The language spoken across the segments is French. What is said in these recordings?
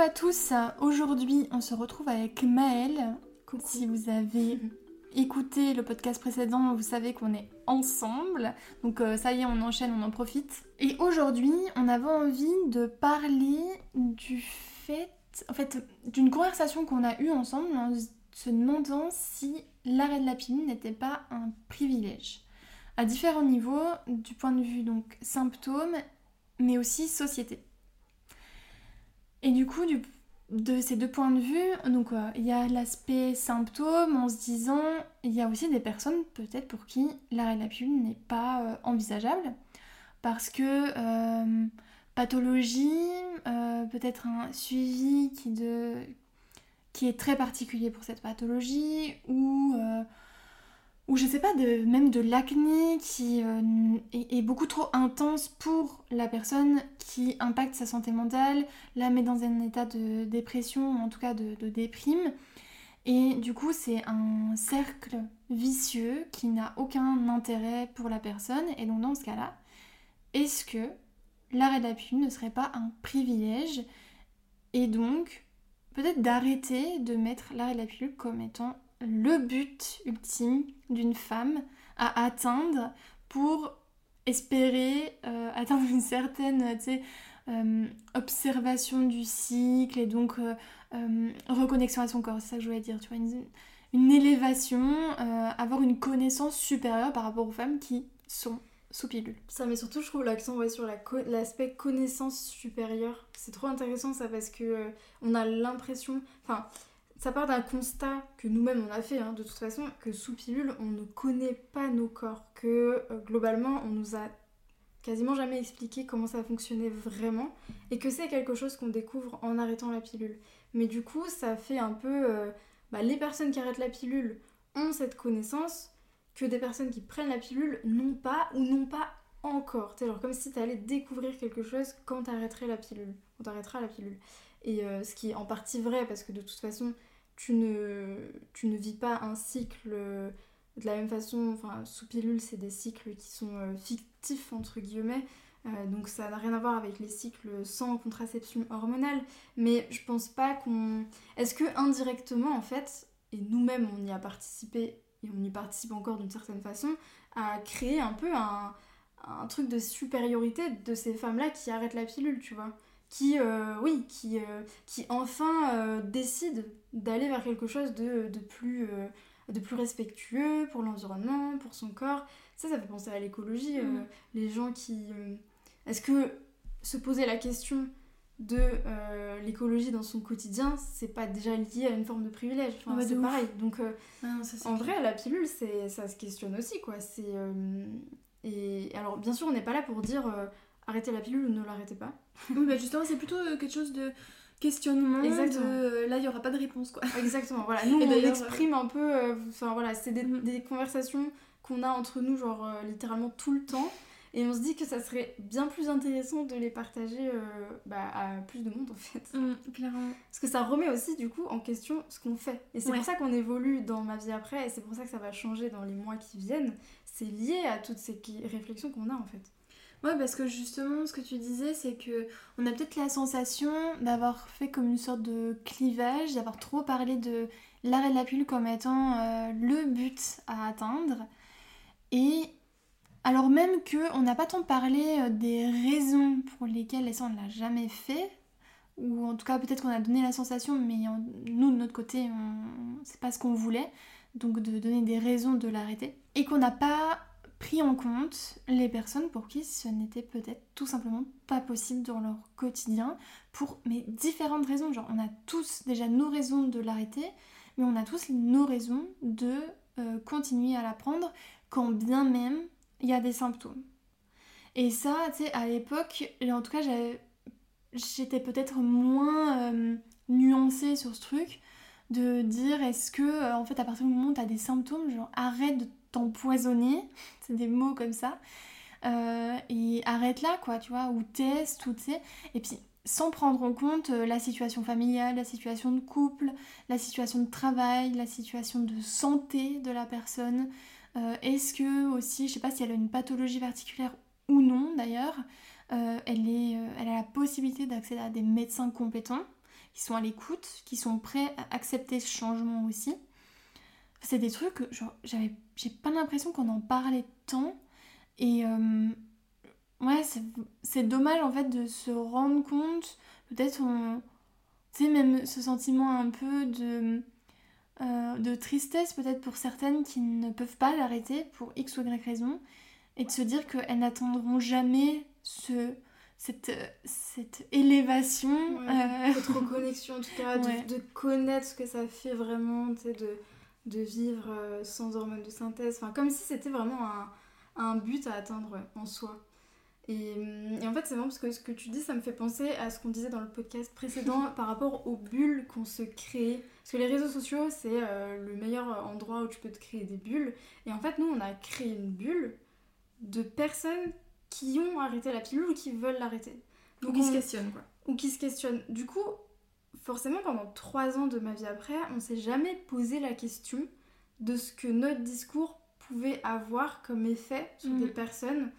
à tous, aujourd'hui on se retrouve avec Maëlle. Si vous avez écouté le podcast précédent, vous savez qu'on est ensemble. Donc euh, ça y est, on enchaîne, on en profite. Et aujourd'hui, on avait envie de parler du fait, en fait, d'une conversation qu'on a eue ensemble en se demandant si l'arrêt de la pilule n'était pas un privilège. À différents niveaux, du point de vue donc symptômes, mais aussi société. Et du coup, de ces deux points de vue, donc euh, il y a l'aspect symptôme en se disant, il y a aussi des personnes peut-être pour qui l'arrêt de la pilule n'est pas euh, envisageable. Parce que euh, pathologie, peut-être un suivi qui, de, qui est très particulier pour cette pathologie ou ou je sais pas, de, même de l'acné qui euh, est, beaucoup trop intense pour la personne, qui impacte sa santé mentale, la met dans un état de dépression ou en tout cas de, déprime. Et du coup, c'est un cercle vicieux qui n'a aucun intérêt pour la personne. Et donc, dans ce cas-là, est-ce que l'arrêt de la pilule ne serait pas un privilège? Et donc, peut-être d'arrêter de mettre l'arrêt de la pilule comme étant le but ultime d'une femme à atteindre pour espérer euh, atteindre une certaine euh, observation du cycle et donc euh, reconnexion à son corps, c'est ça que je voulais dire, tu vois, une, élévation, avoir une connaissance supérieure par rapport aux femmes qui sont sous pilule. Ça, mais surtout, je trouve l'accent ouais, sur l'aspect connaissance supérieure. C'est trop intéressant ça parce que on a l'impression, enfin, ça part d'un constat que nous-mêmes on a fait hein, de toute façon, que sous pilule on ne connaît pas nos corps, que euh, globalement on nous a quasiment jamais expliqué comment ça fonctionnait vraiment et que c'est quelque chose qu'on découvre en arrêtant la pilule. Mais du coup ça fait un peu... Euh, bah, les personnes qui arrêtent la pilule ont cette connaissance que des personnes qui prennent la pilule n'ont pas ou n'ont pas encore. C'est genre comme si tu allais découvrir quelque chose quand tu arrêterais la pilule. Quand t'arrêteras la pilule. Et euh, ce qui est en partie vrai parce que de toute façon tu ne, vis pas un cycle euh, de la même façon, enfin sous pilule c'est des cycles qui sont euh, fictifs entre guillemets, euh, donc ça n'a rien à voir avec les cycles sans contraception hormonale, mais je pense pas qu'on... Est-ce que indirectement en fait, et nous-mêmes on y a participé, et on y participe encore d'une certaine façon, à créer un peu un, un truc de supériorité de ces femmes-là qui arrêtent la pilule, tu vois? Qui, euh, oui, qui, euh, qui enfin euh, décide d'aller vers quelque chose de, de plus, de plus respectueux pour l'environnement, pour son corps. Ça, ça fait penser à l'écologie. Mm. les gens qui... Est-ce que se poser la question de l'écologie dans son quotidien, c'est pas déjà lié à une forme de privilège? Enfin, ah c'est pareil. Donc, en vrai, la pilule, ça se questionne aussi, quoi. C'est et alors, bien sûr, on n'est pas là pour dire arrêtez la pilule ou ne l'arrêtez pas. oui, bah justement, c'est plutôt euh, quelque chose de questionnement. Exactement. Euh, là, il n'y aura pas de réponse, quoi. Exactement, voilà. Nous, on exprime un peu. Euh, enfin, voilà, c'est des, mm. des, conversations qu'on a entre nous, genre littéralement tout le temps. Et on se dit que ça serait bien plus intéressant de les partager bah, à plus de monde en fait. Mm, clairement. Parce que ça remet aussi du coup en question ce qu'on fait. Et c'est pour ça qu'on évolue dans ma vie après et c'est pour ça que ça va changer dans les mois qui viennent. C'est lié à toutes ces réflexions qu'on a en fait. Ouais, parce que justement, ce que tu disais, c'est que on a peut-être la sensation d'avoir fait comme une sorte de clivage, d'avoir trop parlé de l'arrêt de la pilule comme étant euh, le but à atteindre. Et alors même qu'on n'a pas tant parlé euh, des raisons pour lesquelles ça on ne l'a jamais fait, ou en tout cas peut-être qu'on a donné la sensation, mais nous de notre côté, on... c'est pas ce qu'on voulait, donc de donner des raisons de l'arrêter, et qu'on n'a pas pris en compte les personnes pour qui ce n'était peut-être tout simplement pas possible dans leur quotidien pour mais différentes raisons. Genre on a tous déjà nos raisons de l'arrêter, mais on a tous nos raisons de euh, continuer à la prendre quand bien même il y a des symptômes. Et ça, tu sais, à l'époque, en tout cas, j'étais peut-être moins euh, nuancée sur ce truc de dire est-ce que, euh, en fait, à partir du moment où tu as des symptômes, genre arrête de t'empoisonner, c'est des mots comme ça, euh, et arrête là, quoi, tu vois, ou teste, ou tu sais, et puis sans prendre en compte euh, la situation familiale, la situation de couple, la situation de travail, la situation de santé de la personne. Euh, est-ce que aussi, je sais pas si elle a une pathologie particulière ou non d'ailleurs, elle, elle a la possibilité d'accéder à des médecins compétents qui sont à l'écoute, qui sont prêts à accepter ce changement aussi. C'est des trucs que genre, j'avais, j'ai pas l'impression qu'on en parlait tant. Et euh, ouais, c'est dommage en fait de se rendre compte, peut-être on. Tu sais, même ce sentiment un peu de. Euh, de tristesse peut-être pour certaines qui ne peuvent pas l'arrêter pour X ou Y raison et de se dire qu'elles n'attendront jamais ce, cette, cette élévation. Euh, cette reconnexion en tout cas, de, connaître ce que ça fait vraiment, de, de vivre euh, sans hormones de synthèse. Enfin, comme si c'était vraiment un, un, but à atteindre en soi. Et, et en fait, c'est vraiment parce que ce que tu dis, ça me fait penser à ce qu'on disait dans le podcast précédent par rapport aux bulles qu'on se crée. Parce que les réseaux sociaux, c'est euh, le meilleur endroit où tu peux te créer des bulles. Et en fait, nous, on a créé une bulle de personnes qui ont arrêté la pilule ou qui veulent l'arrêter. Ou qui se questionnent, quoi. Ou qui se questionnent. Du coup, forcément, pendant trois ans de ma vie après, on s'est jamais posé la question de ce que notre discours pouvait avoir comme effet sur des mhm. personnes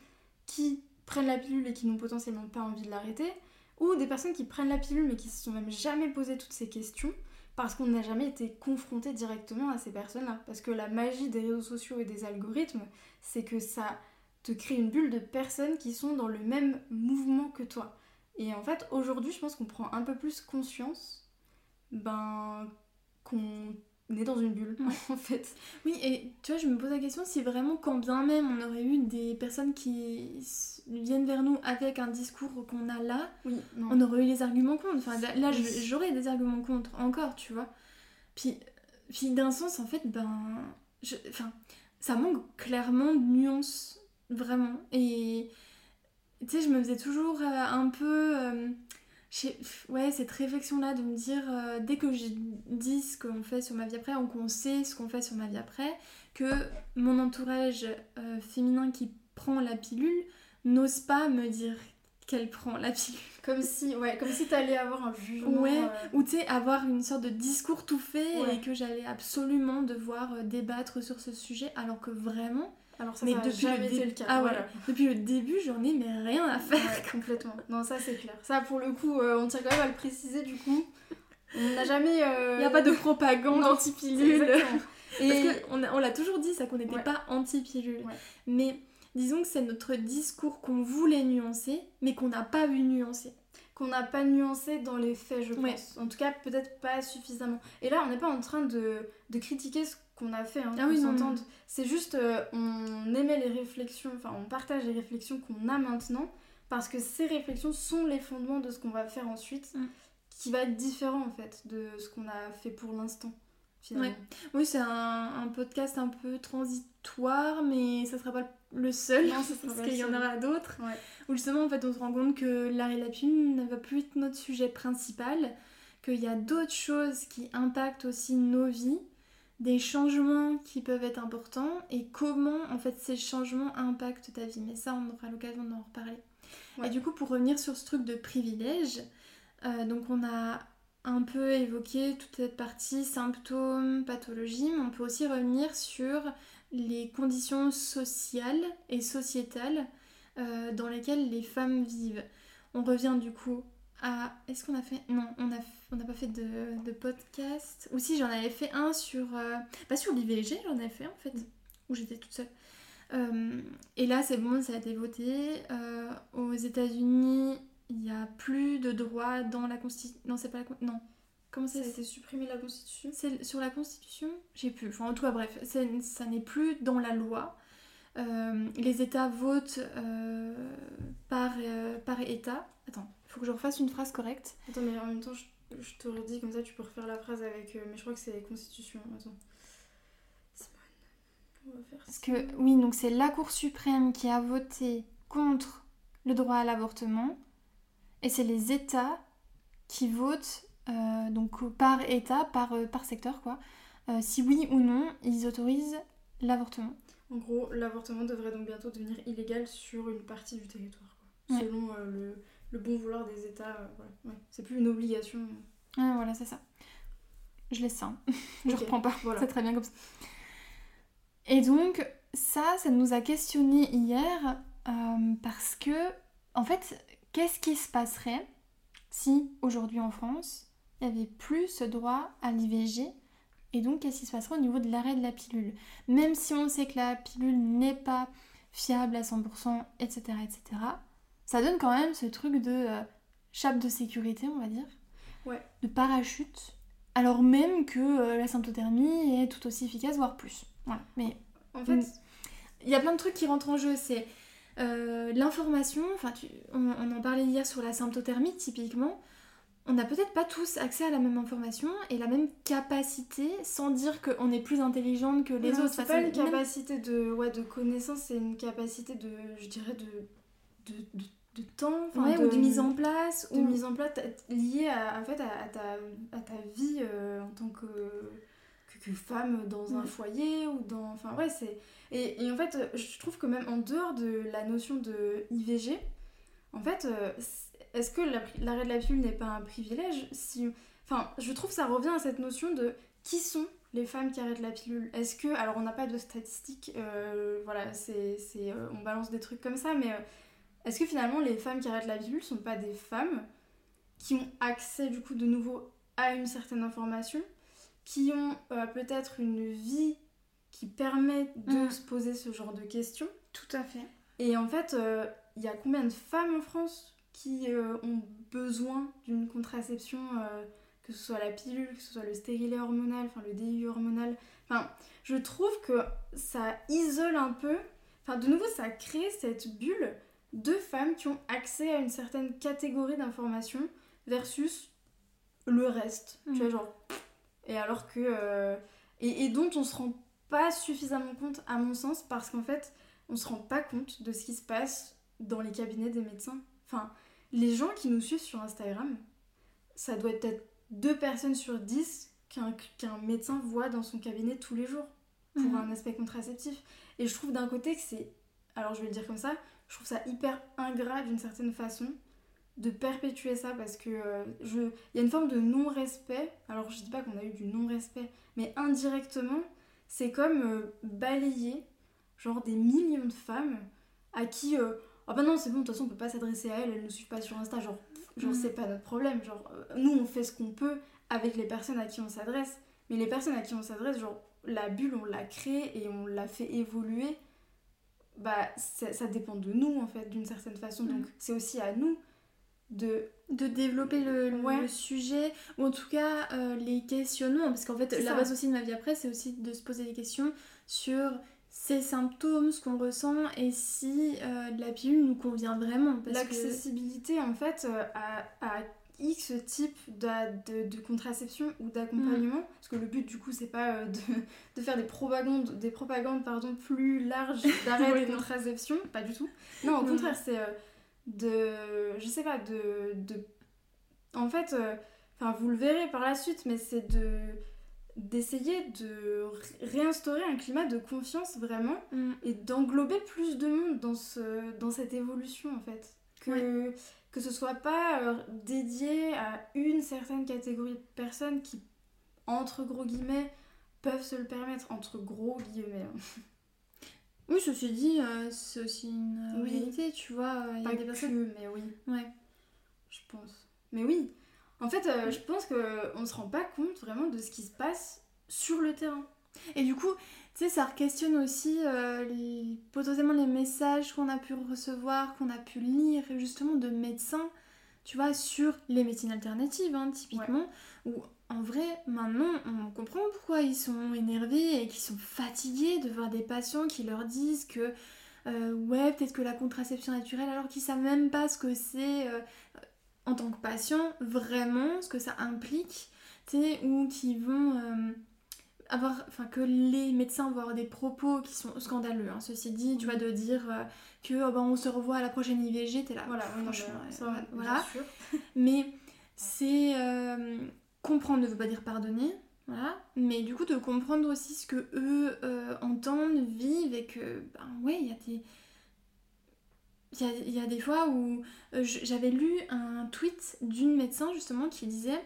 qui prennent la pilule et qui n'ont potentiellement pas envie de l'arrêter, ou des personnes qui prennent la pilule mais qui se sont même jamais posé toutes ces questions parce qu'on n'a jamais été confronté directement à ces personnes-là. Parce que la magie des réseaux sociaux et des algorithmes, c'est que ça te crée une bulle de personnes qui sont dans le même mouvement que toi. Et en fait, aujourd'hui, je pense qu'on prend un peu plus conscience ben, qu'on est dans une bulle, en fait. Oui, et tu vois, je me pose la question si vraiment, quand bien même on aurait eu des personnes qui viennent vers nous avec un discours qu'on a là, oui, on aurait eu les arguments contre. Enfin, là, j'aurais des arguments contre encore, tu vois. Puis, puis d'un sens, en fait, ben. Enfin, ça manque clairement de nuances Vraiment. Et tu sais, je me faisais toujours euh, un peu. Euh, ouais, cette réflexion-là de me dire, euh, dès que je dis ce qu'on fait sur ma vie après, ou qu'on sait ce qu'on fait sur ma vie après, que mon entourage féminin qui prend la pilule n'ose pas me dire qu'elle prend la pilule. Comme si, ouais, comme si t'allais avoir un jugement. Ouais, ou tu sais, avoir une sorte de discours tout fait et que j'allais absolument devoir débattre sur ce sujet, alors que vraiment, alors ça, mais depuis jamais le, été le cas. Ah ouais. Depuis le début, j'en ai mais rien à faire. complètement. Non, ça c'est clair. Ça pour le coup, euh, on tient quand même à le préciser du coup. On n'a jamais. Euh, Il n'y a pas de propagande anti-pilule. Et... Parce qu'on on l'a toujours dit, ça qu'on n'était pas anti-pilule. Mais disons que c'est notre discours qu'on voulait nuancer, mais qu'on n'a pas vu nuancer qu'on n'a pas nuancé dans les faits, je pense. En tout cas, peut-être pas suffisamment. Et là, on n'est pas en train de, de critiquer ce qu'on a fait, hein, ah oui, C'est juste, euh, on aimait les réflexions, enfin, on partage les réflexions qu'on a maintenant, parce que ces réflexions sont les fondements de ce qu'on va faire ensuite, mm. qui va être différent, en fait, de ce qu'on a fait pour l'instant. Oui, c'est un, podcast un peu transitoire, mais ça sera pas le seul, non, parce qu'il y en aura d'autres. Où justement, en fait, on se rend compte que l'arrêt de la pilule ne va plus être notre sujet principal, qu'il y a d'autres choses qui impactent aussi nos vies, des changements qui peuvent être importants et comment en fait ces changements impactent ta vie. Mais ça, on aura l'occasion d'en reparler. Et du coup, pour revenir sur ce truc de privilège, euh, donc on a un peu évoqué toute cette partie symptômes, pathologie, mais on peut aussi revenir sur les conditions sociales et sociétales euh, dans lesquelles les femmes vivent. On revient du coup ah, est-ce qu'on a fait. Non, on n'a on pas fait de, podcast? Ou si, j'en avais fait un sur. Euh, pas sur l'IVG, j'en avais fait en fait, où j'étais toute seule. Euh, et là, c'est bon, ça a été voté. Aux États-Unis, il n'y a plus de droit dans la Constitution. Non, c'est pas la. Non. Comment ça, ça a été supprimé la Constitution? C'est sur la Constitution? J'ai plus. Enfin, en tout cas, bref, ça n'est plus dans la loi. les États votent par, par État. Attends, faut que je refasse une phrase correcte. Attends, mais en même temps, je, je te redis, comme ça tu peux refaire la phrase avec. Euh, mais je crois que c'est Constitution. Attends. Simone. On va faire Parce que, oui, donc c'est la Cour suprême qui a voté contre le droit à l'avortement. Et c'est les États qui votent, euh, donc par État, par, euh, par secteur, quoi, si oui ou non ils autorisent l'avortement. En gros, l'avortement devrait donc bientôt devenir illégal sur une partie du territoire, quoi, selon le le bon vouloir des États. Euh, c'est plus une obligation. Ah, voilà, c'est ça. Je laisse ça. Hein. je reprends pas. Voilà. C'est très bien comme ça. Et donc, ça, ça nous a questionné hier euh, parce que, en fait, qu'est-ce qui se passerait si aujourd'hui en France, il n'y avait plus ce droit à l'IVG. Et donc, qu'est-ce qui se passera au niveau de l'arrêt de la pilule? Même si on sait que la pilule n'est pas fiable à 100%, etc., etc., ça donne quand même ce truc de euh, chape de sécurité, on va dire, Ouais. de parachute, alors même que euh, la symptothermie est tout aussi efficace, voire plus. Voilà. Mais En fait, Mm. il y a plein de trucs qui rentrent en jeu. C'est euh, l'information. Enfin, on, on en parlait hier sur la symptothermie, typiquement. On n'a peut-être pas tous accès à la même information et la même capacité, sans dire qu'on est plus intelligente que les non, autres. c'est pas une même- capacité de, ouais, de connaissance, c'est une capacité de, je dirais, de, de, de, de temps, Ouais, de, ou de mise en place. de ou... mise en place liée à, en fait, à, à ta, à ta vie euh, en tant que, que, que femme dans un Ouais. foyer ou dans enfin ouais c'est et, et en fait je trouve que même en dehors de la notion de IVG en fait euh, est-ce que la- l'arrêt de la pilule n'est pas un privilège si enfin je trouve ça revient à cette notion de qui sont les femmes qui arrêtent la pilule? Est-ce que alors on n'a pas de statistiques euh, voilà c'est c'est, euh, on balance des trucs comme ça mais euh, est-ce que finalement les femmes qui arrêtent la pilule sont pas des femmes qui ont accès du coup de nouveau à une certaine information, qui ont euh, peut-être une vie qui permet de Mm. se poser ce genre de questions. Tout à fait. Et en fait, euh, il y a combien de femmes en France qui euh, ont besoin d'une contraception, que ce soit la pilule, que ce soit le stérilet hormonal, enfin le DIU hormonal? Enfin, je trouve que ça isole un peu, enfin de nouveau ça crée cette bulle de femmes qui ont accès à une certaine catégorie d'informations versus le reste. Tu vois, genre. Et alors que. euh, et, et dont on se rend pas suffisamment compte, à mon sens, parce qu'en fait, on se rend pas compte de ce qui se passe dans les cabinets des médecins. Enfin, les gens qui nous suivent sur Instagram, ça doit être deux personnes sur dix qu'un qu'un médecin voit dans son cabinet tous les jours pour Mhm. un aspect contraceptif. Et je trouve d'un côté que c'est. Alors je vais le dire comme ça, je trouve ça hyper ingrat d'une certaine façon de perpétuer ça parce que euh, je il y a une forme de non-respect. Alors je dis pas qu'on a eu du non-respect, mais indirectement, c'est comme euh, balayer genre des millions de femmes à qui euh, ah bah non, c'est bon, de toute façon, on peut pas s'adresser à elles, elles nous suivent pas sur Insta, genre genre Mhm. c'est pas notre problème, genre euh, nous on fait ce qu'on peut avec les personnes à qui on s'adresse, mais les personnes à qui on s'adresse, genre la bulle, on l'a créée et on l'a fait évoluer, bah ça, ça dépend de nous en fait, d'une certaine façon. Mhm. Donc c'est aussi à nous de. de développer le, sujet, ou en tout cas euh, les questionnements, parce qu'en fait la base aussi de ma vie après, c'est aussi de se poser des questions sur ces symptômes, ce qu'on ressent, et si euh, la pilule nous convient vraiment. Que... L'accessibilité en fait euh, à, à X type de, de contraception ou d'accompagnement, parce que le but du coup c'est pas euh, de, de faire des propagandes, des propagandes pardon, plus larges d'arrêt Oui, de non. contraception, pas du tout. Non, au Non, contraire, c'est de. Je sais pas, de. de en fait, euh, enfin vous le verrez par la suite, mais c'est de d'essayer de ré- réinstaurer un climat de confiance vraiment Mm. et d'englober plus de monde dans, ce, dans cette évolution en fait. Que, que ce soit pas euh, dédié à une certaine catégorie de personnes qui, entre gros guillemets, peuvent se le permettre, entre gros guillemets. hein. Oui, ceci dit, euh, c'est aussi une euh, Oui. réalité, tu vois. Il y a des que, personnes. mais oui, Ouais. je pense. Mais oui, en fait, euh, je pense qu'on se rend pas compte vraiment de ce qui se passe sur le terrain. Et du coup, tu sais, ça questionne aussi euh, les- potentiellement les messages qu'on a pu recevoir, qu'on a pu lire, justement, de médecins, tu vois, sur les médecines alternatives, hein, typiquement, où en vrai, maintenant, on comprend pourquoi ils sont énervés et qu'ils sont fatigués de voir des patients qui leur disent que, euh, ouais, peut-être que la contraception naturelle, alors qu'ils savent même pas ce que c'est euh, en tant que patient, vraiment, ce que ça implique, tu sais, ou qui vont... euh, avoir, enfin que les médecins vont avoir des propos qui sont scandaleux. hein. Ceci dit, tu vois, de dire que oh, ben, on se revoit à la prochaine IVG, t'es là. Voilà, franchement, mais, ça, voilà. bien sûr. Mais c'est comprendre ne veut pas dire pardonner, voilà. Mais du coup de comprendre aussi ce que eux euh, entendent, vivent et que ben ouais, il y a des il y a, des fois où euh, j'avais lu un tweet d'une médecin justement qui disait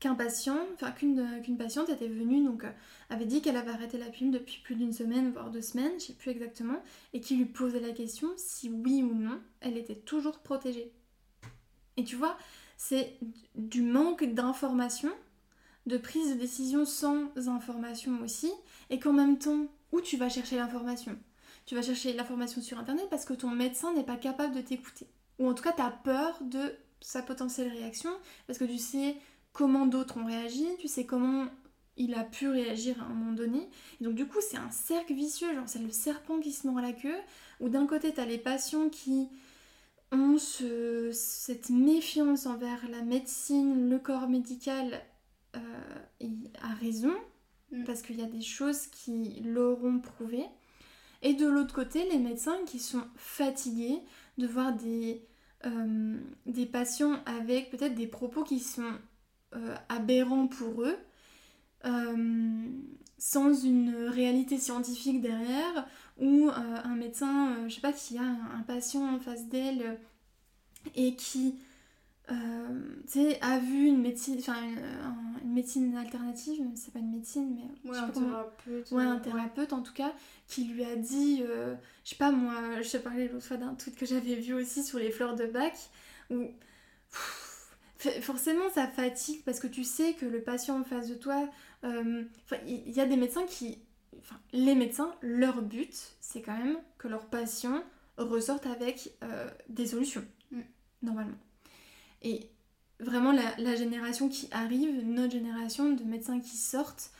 qu'un patient, enfin qu'une qu'une patiente était venue, donc euh, avait dit qu'elle avait arrêté la pilule depuis plus d'une semaine, voire deux semaines, je sais plus exactement, et qui lui posait la question si oui ou non elle était toujours protégée. Et tu vois, c'est du manque d'information, de prise de décision sans information aussi, et qu'en même temps, où tu vas chercher l'information? Tu vas chercher l'information sur Internet parce que ton médecin n'est pas capable de t'écouter. Ou en tout cas, tu as peur de sa potentielle réaction, parce que tu sais comment d'autres ont réagi, tu sais comment il a pu réagir à un moment donné. Et donc du coup, c'est un cercle vicieux, genre c'est le serpent qui se mord la queue, où d'un côté, tu as les patients qui ont cette méfiance envers la médecine, le corps médical, euh, et a raison, mm. parce qu'il y a des choses qui l'auront prouvé. Et de l'autre côté, les médecins qui sont fatigués de voir des, euh, des patients avec peut-être des propos qui sont euh, aberrants pour eux, sans une réalité scientifique derrière, ou un médecin, je sais pas, qui a un patient en face d'elle et qui euh, a vu une médecine, enfin une, médecine alternative, c'est pas une médecine, mais ouais, un thérapeute, ouais, un thérapeute en tout cas, qui lui a dit, euh, je sais pas moi, je t'ai parlé l'autre fois d'un tweet que j'avais vu aussi sur les fleurs de bac, où forcément ça fatigue parce que tu sais que le patient en face de toi, euh, il y, a des médecins qui, enfin les médecins, leur but c'est quand même que leurs patients ressortent avec euh, des solutions, mm. normalement. Et vraiment, la, génération qui arrive, notre génération de médecins qui sortent,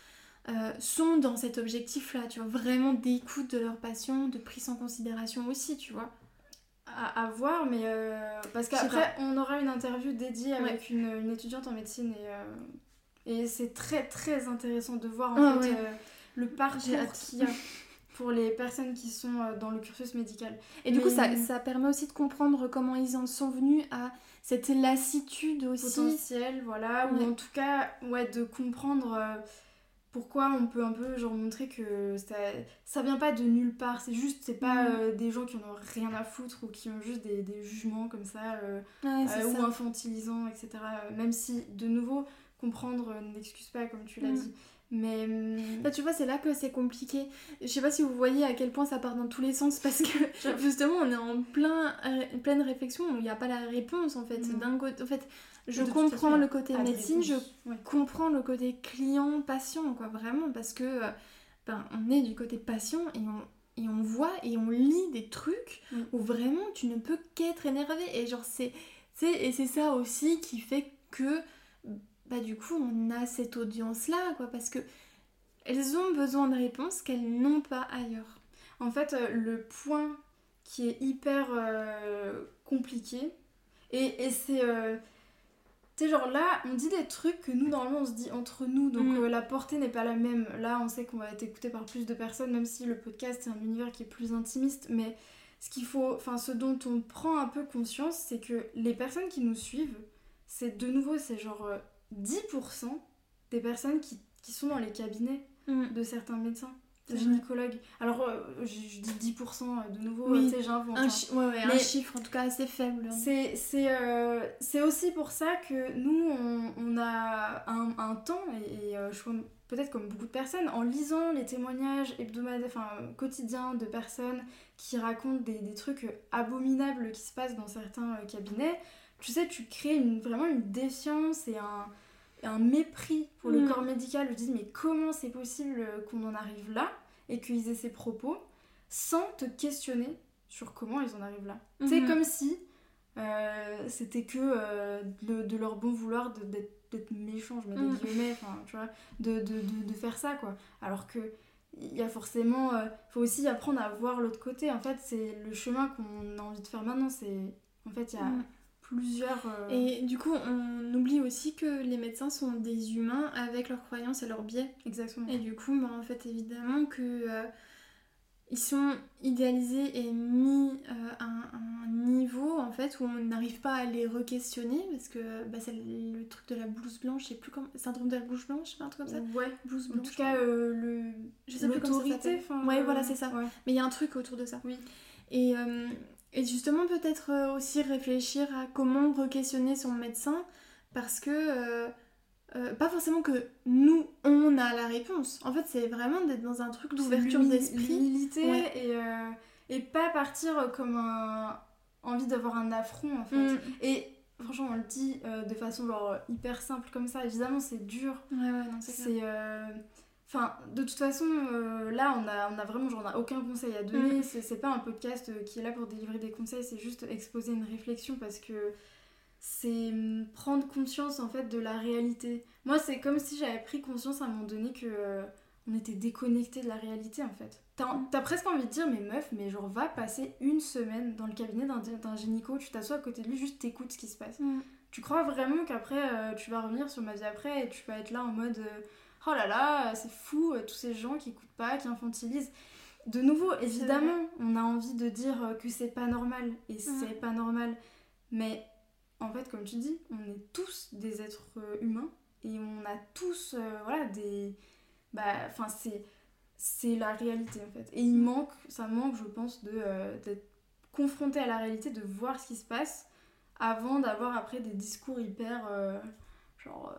euh, sont dans cet objectif-là, tu vois, vraiment d'écoute de leurs patients, de prise en considération aussi, tu vois. À, voir, mais euh, parce qu'après, on aura une interview dédiée avec une, étudiante en médecine et, euh, et c'est très très intéressant de voir en ah fait le parcours qu'il y a pour les personnes qui sont dans le cursus médical. Et du coup, ça, ça permet aussi de comprendre comment ils en sont venus à cette lassitude aussi. Potentielle, voilà, ou en tout cas, ouais, de comprendre euh, pourquoi on peut un peu genre montrer que ça, ça vient pas de nulle part, c'est juste, c'est pas mm. euh, des gens qui en ont rien à foutre ou qui ont juste des, des jugements comme ça, euh, ou infantilisants, etc. Même si, de nouveau, comprendre n'excuse pas, comme tu l'as mm. dit. Mais bah, tu vois, c'est là que c'est compliqué. Je sais pas si vous voyez à quel point ça part dans tous les sens parce que justement, on est en plein, euh, pleine réflexion où il n'y a pas la réponse en fait. D'un côté, en fait, je comprends le côté médecine, je comprends le côté client-patient, quoi, vraiment, parce que euh, ben, on est du côté patient et on, et on voit et on lit des trucs où vraiment tu ne peux qu'être énervé. Et genre, c'est. Et c'est ça aussi qui fait que bah du coup on a cette audience là quoi parce que elles ont besoin de réponses qu'elles n'ont pas ailleurs. En fait euh, le point qui est hyper euh, compliqué et, c'est euh, tu sais genre là on dit des trucs que nous normalement on se dit entre nous donc mm. la portée n'est pas la même là on sait qu'on va être écouté par plus de personnes même si le podcast c'est un univers qui est plus intimiste mais ce qu'il faut enfin ce dont on prend un peu conscience c'est que les personnes qui nous suivent c'est de nouveau c'est genre 10% des personnes qui, qui, sont dans les cabinets mm. de certains médecins gynécologues. Alors, euh, je, dis 10% euh, de nouveau, oui. tu sais, j'invente. Un, hein. ouais, ouais, un chiffre en tout cas assez faible. C'est euh, aussi pour ça que nous, on, on a un, un, temps, et, et je peut-être comme beaucoup de personnes, en lisant les témoignages hebdomadaires, enfin quotidiens de personnes qui racontent des, des, trucs abominables qui se passent dans certains cabinets, tu sais, tu crées une, vraiment une défiance et un, un mépris pour le mm. corps médical. Je dis, mais comment c'est possible qu'on en arrive là et qu'ils aient ces propos sans te questionner sur comment ils en arrivent là? C'est mm-hmm. comme si euh, c'était que euh, de, leur bon vouloir d'être méchant, je mets des mm. guillemets, enfin, tu vois, de, de, de, faire ça, quoi. Alors que il y a forcément euh, faut aussi apprendre à voir l'autre côté en fait c'est le chemin qu'on a envie de faire maintenant c'est en fait il y a mm plusieurs. Euh, et du coup, on oublie aussi que les médecins sont des humains avec leurs croyances et leurs biais. Exactement. Et du coup, bah, en fait, évidemment que. Euh, ils sont idéalisés et mis euh, à, un, niveau en fait où on n'arrive pas à les re-questionner parce que bah, c'est le, truc de la blouse blanche, je sais plus comment, syndrome de la blouse blanche, un truc comme ça. Ouais. Blouse blanche. En tout cas, le. Je sais plus comment ça Ouais, voilà, c'est ça. Mais il y a un truc autour de ça. Oui. Et et justement, peut-être euh, aussi réfléchir à comment re-questionner son médecin, parce que euh, euh, pas forcément que nous, on a la réponse. En fait, c'est vraiment d'être dans un truc d'ouverture d'esprit. L'humilité et, et pas partir comme un envie d'avoir un affront, en fait. Mm. Et franchement, on le dit de façon genre hyper simple comme ça. Évidemment, c'est dur. Ouais, ouais, non, c'est Enfin, de toute façon, euh, là, on a, on a vraiment genre, on a aucun conseil à donner. Mm. C'est pas un podcast euh, qui est là pour délivrer des conseils, c'est juste exposer une réflexion parce que c'est hum, prendre conscience en fait de la réalité. Moi, c'est comme si j'avais pris conscience à un moment donné que euh, on était déconnecté de la réalité en fait. T'as t'as presque envie de dire, mais meuf, mais genre va passer une semaine dans le cabinet d'un gynéco, tu t'assois à côté de lui, juste t'écoutes ce qui se passe. Mm. Tu crois vraiment qu'après euh, tu vas revenir sur ma vie après et tu vas être là en mode euh, oh là là, c'est fou, euh, tous ces gens qui écoutent pas, qui infantilisent. De nouveau, évidemment, on a envie de dire euh, que c'est pas normal et c'est pas normal. Mais en fait, comme tu dis, on est tous des êtres euh, humains et on a tous euh, voilà des bah enfin c'est c'est la réalité en fait. Et il manque ça manque je pense de euh, d'être confronté à la réalité, de voir ce qui se passe avant d'avoir après des discours hyper euh, genre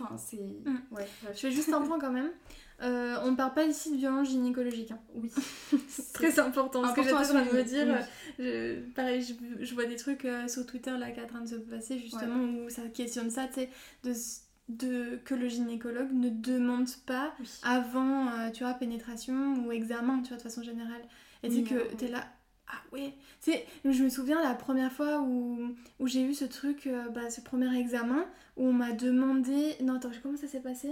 enfin c'est Mm. ouais. Je fais juste un point quand même. Euh, on parle pas ici de violence gynécologique. hein. oui C'est très important. Parce que Important à train de me dire, oui. je- pareil, je, je vois des trucs euh, sur Twitter là qui est en train de se passer justement où ça questionne ça, tu sais, de, de, que le gynécologue ne demande pas Oui. avant, euh, tu vois, pénétration ou examen, tu vois, de façon générale. Et tu Oui, que ouais. t'es là, ah ouais. Tu sais, je me souviens la première fois où, où j'ai eu ce truc, euh, bah, ce premier examen, où on m'a demandé. Non, attends, comment ça s'est passé?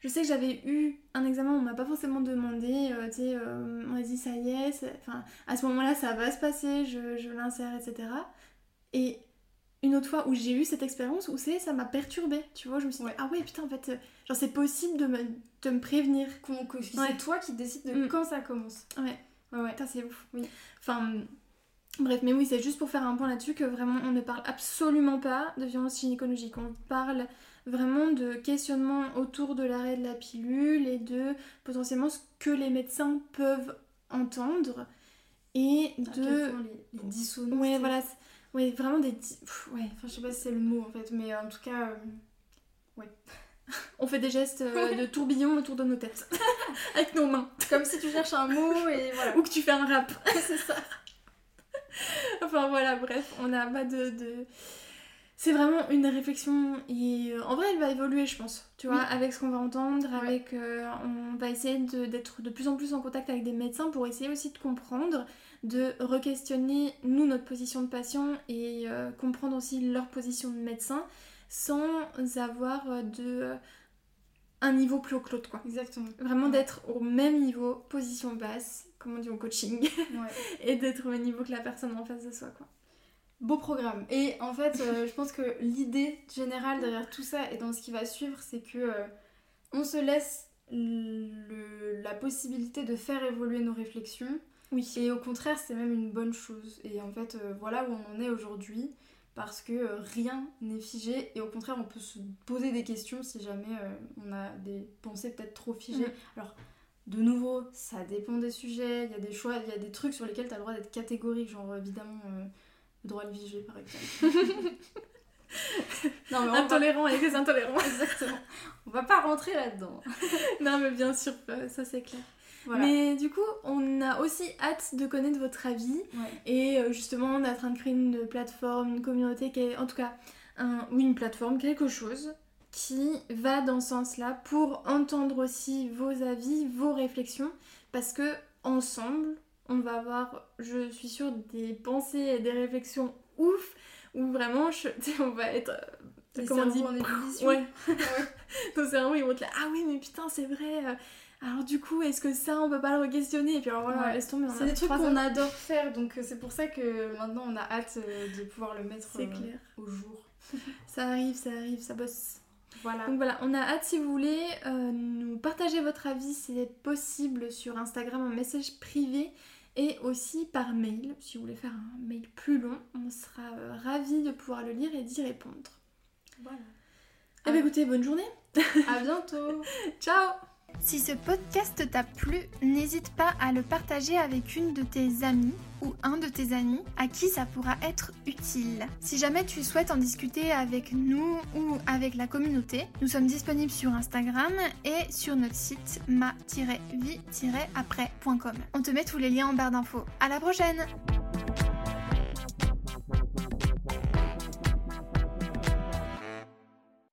Je sais que j'avais eu un examen, on m'a pas forcément demandé, euh, tu sais, euh, on m'a dit ça y est, c'est- enfin, à ce moment-là, ça va se passer, je, je l'insère, etc. Et une autre fois où j'ai eu cette expérience où c'est ça m'a perturbée, tu vois, je me suis Ouais. dit, ah ouais, putain, en fait, genre c'est possible de me, de me prévenir. Qu'on- que c'est Ouais. toi qui décides de Mm. quand ça commence Ouais. Ouais ouais Putain, c'est ouf. Oui. Enfin, bref, mais oui, c'est juste pour faire un point là-dessus que vraiment on ne parle absolument pas de violence gynécologique. On parle vraiment de questionnement autour de l'arrêt de la pilule et de potentiellement ce que les médecins peuvent entendre et de. les, les dissonances Ouais, voilà. Ouais, vraiment des. Ouais. enfin je sais pas si c'est le mot en fait mais en tout cas euh, On fait des gestes euh, de tourbillon autour de nos têtes. Avec nos mains. comme si tu cherches un mot et voilà Ou que tu fais un rap. c'est ça. enfin voilà, bref, on n'a pas de. de- C'est vraiment une réflexion et euh, en vrai elle va évoluer je pense, tu vois, Oui. avec ce qu'on va entendre, Ouais. avec euh, on va essayer de- d'être de, plus en plus en contact avec des médecins pour essayer aussi de comprendre, de re-questionner nous notre position de patient et euh, comprendre aussi leur position de médecin sans avoir euh, de un niveau plus haut que l'autre quoi. exactement Vraiment Ouais. d'être au même niveau, position basse, comme on dit au coaching, ouais. et d'être au même niveau que la personne en face de soi, quoi. beau programme et en fait euh, je pense que l'idée générale derrière tout ça et dans ce qui va suivre c'est que euh, on se laisse le- la possibilité de faire évoluer nos réflexions Oui. Et au contraire, c'est même une bonne chose. Et en fait, euh, voilà où on en est aujourd'hui, parce que euh, rien n'est figé. Et au contraire, on peut se poser des questions si jamais euh, on a des pensées peut-être trop figées. Mm. Alors, de nouveau, ça dépend des sujets. Il y a des choix, il y a des trucs sur lesquels tu as le droit d'être catégorique, genre évidemment euh, le droit à l'IVG par exemple. non, mais va... Intolérant avec les intolérants. Exactement. On va pas rentrer là-dedans. non, mais bien sûr, ça c'est clair. Voilà. Mais du coup, on a aussi hâte de connaître votre avis. Ouais. Et euh, justement, on est en train de créer une plateforme, une communauté, qui est, en tout cas, un, oui, une plateforme, quelque chose qui va dans ce sens-là pour entendre aussi vos avis, vos réflexions, parce que ensemble, on va avoir, je suis sûre, des pensées et des réflexions ouf, où vraiment, je- on va être, euh, comment on dit, en ébullition. ouais, nos cerveaux ils vont être là, ah oui, mais putain, c'est vrai. Alors du coup, est-ce que ça, on peut pas le re-questionner Et puis alors voilà, Ouais. laisse tomber. C'est des trucs qu'on adore faire, donc euh, c'est pour ça que maintenant on a hâte euh, de pouvoir le mettre euh, clair. au jour. Ça arrive, ça arrive, ça bosse. Voilà. Donc voilà, on a hâte si vous voulez euh, nous partager votre avis, c'est possible sur Instagram en message privé et aussi par mail. Si vous voulez faire un mail plus long, on sera euh, ravis de pouvoir le lire et d'y répondre. voilà. Eh bien écoutez, bonne journée. À bientôt. Ciao Si ce podcast t'a plu, n'hésite pas à le partager avec une de tes amies ou un de tes amis à qui ça pourra être utile. Si jamais tu souhaites en discuter avec nous ou avec la communauté, nous sommes disponibles sur Instagram et sur notre site ma-vie-après.com. On te met tous les liens en barre d'infos. À la prochaine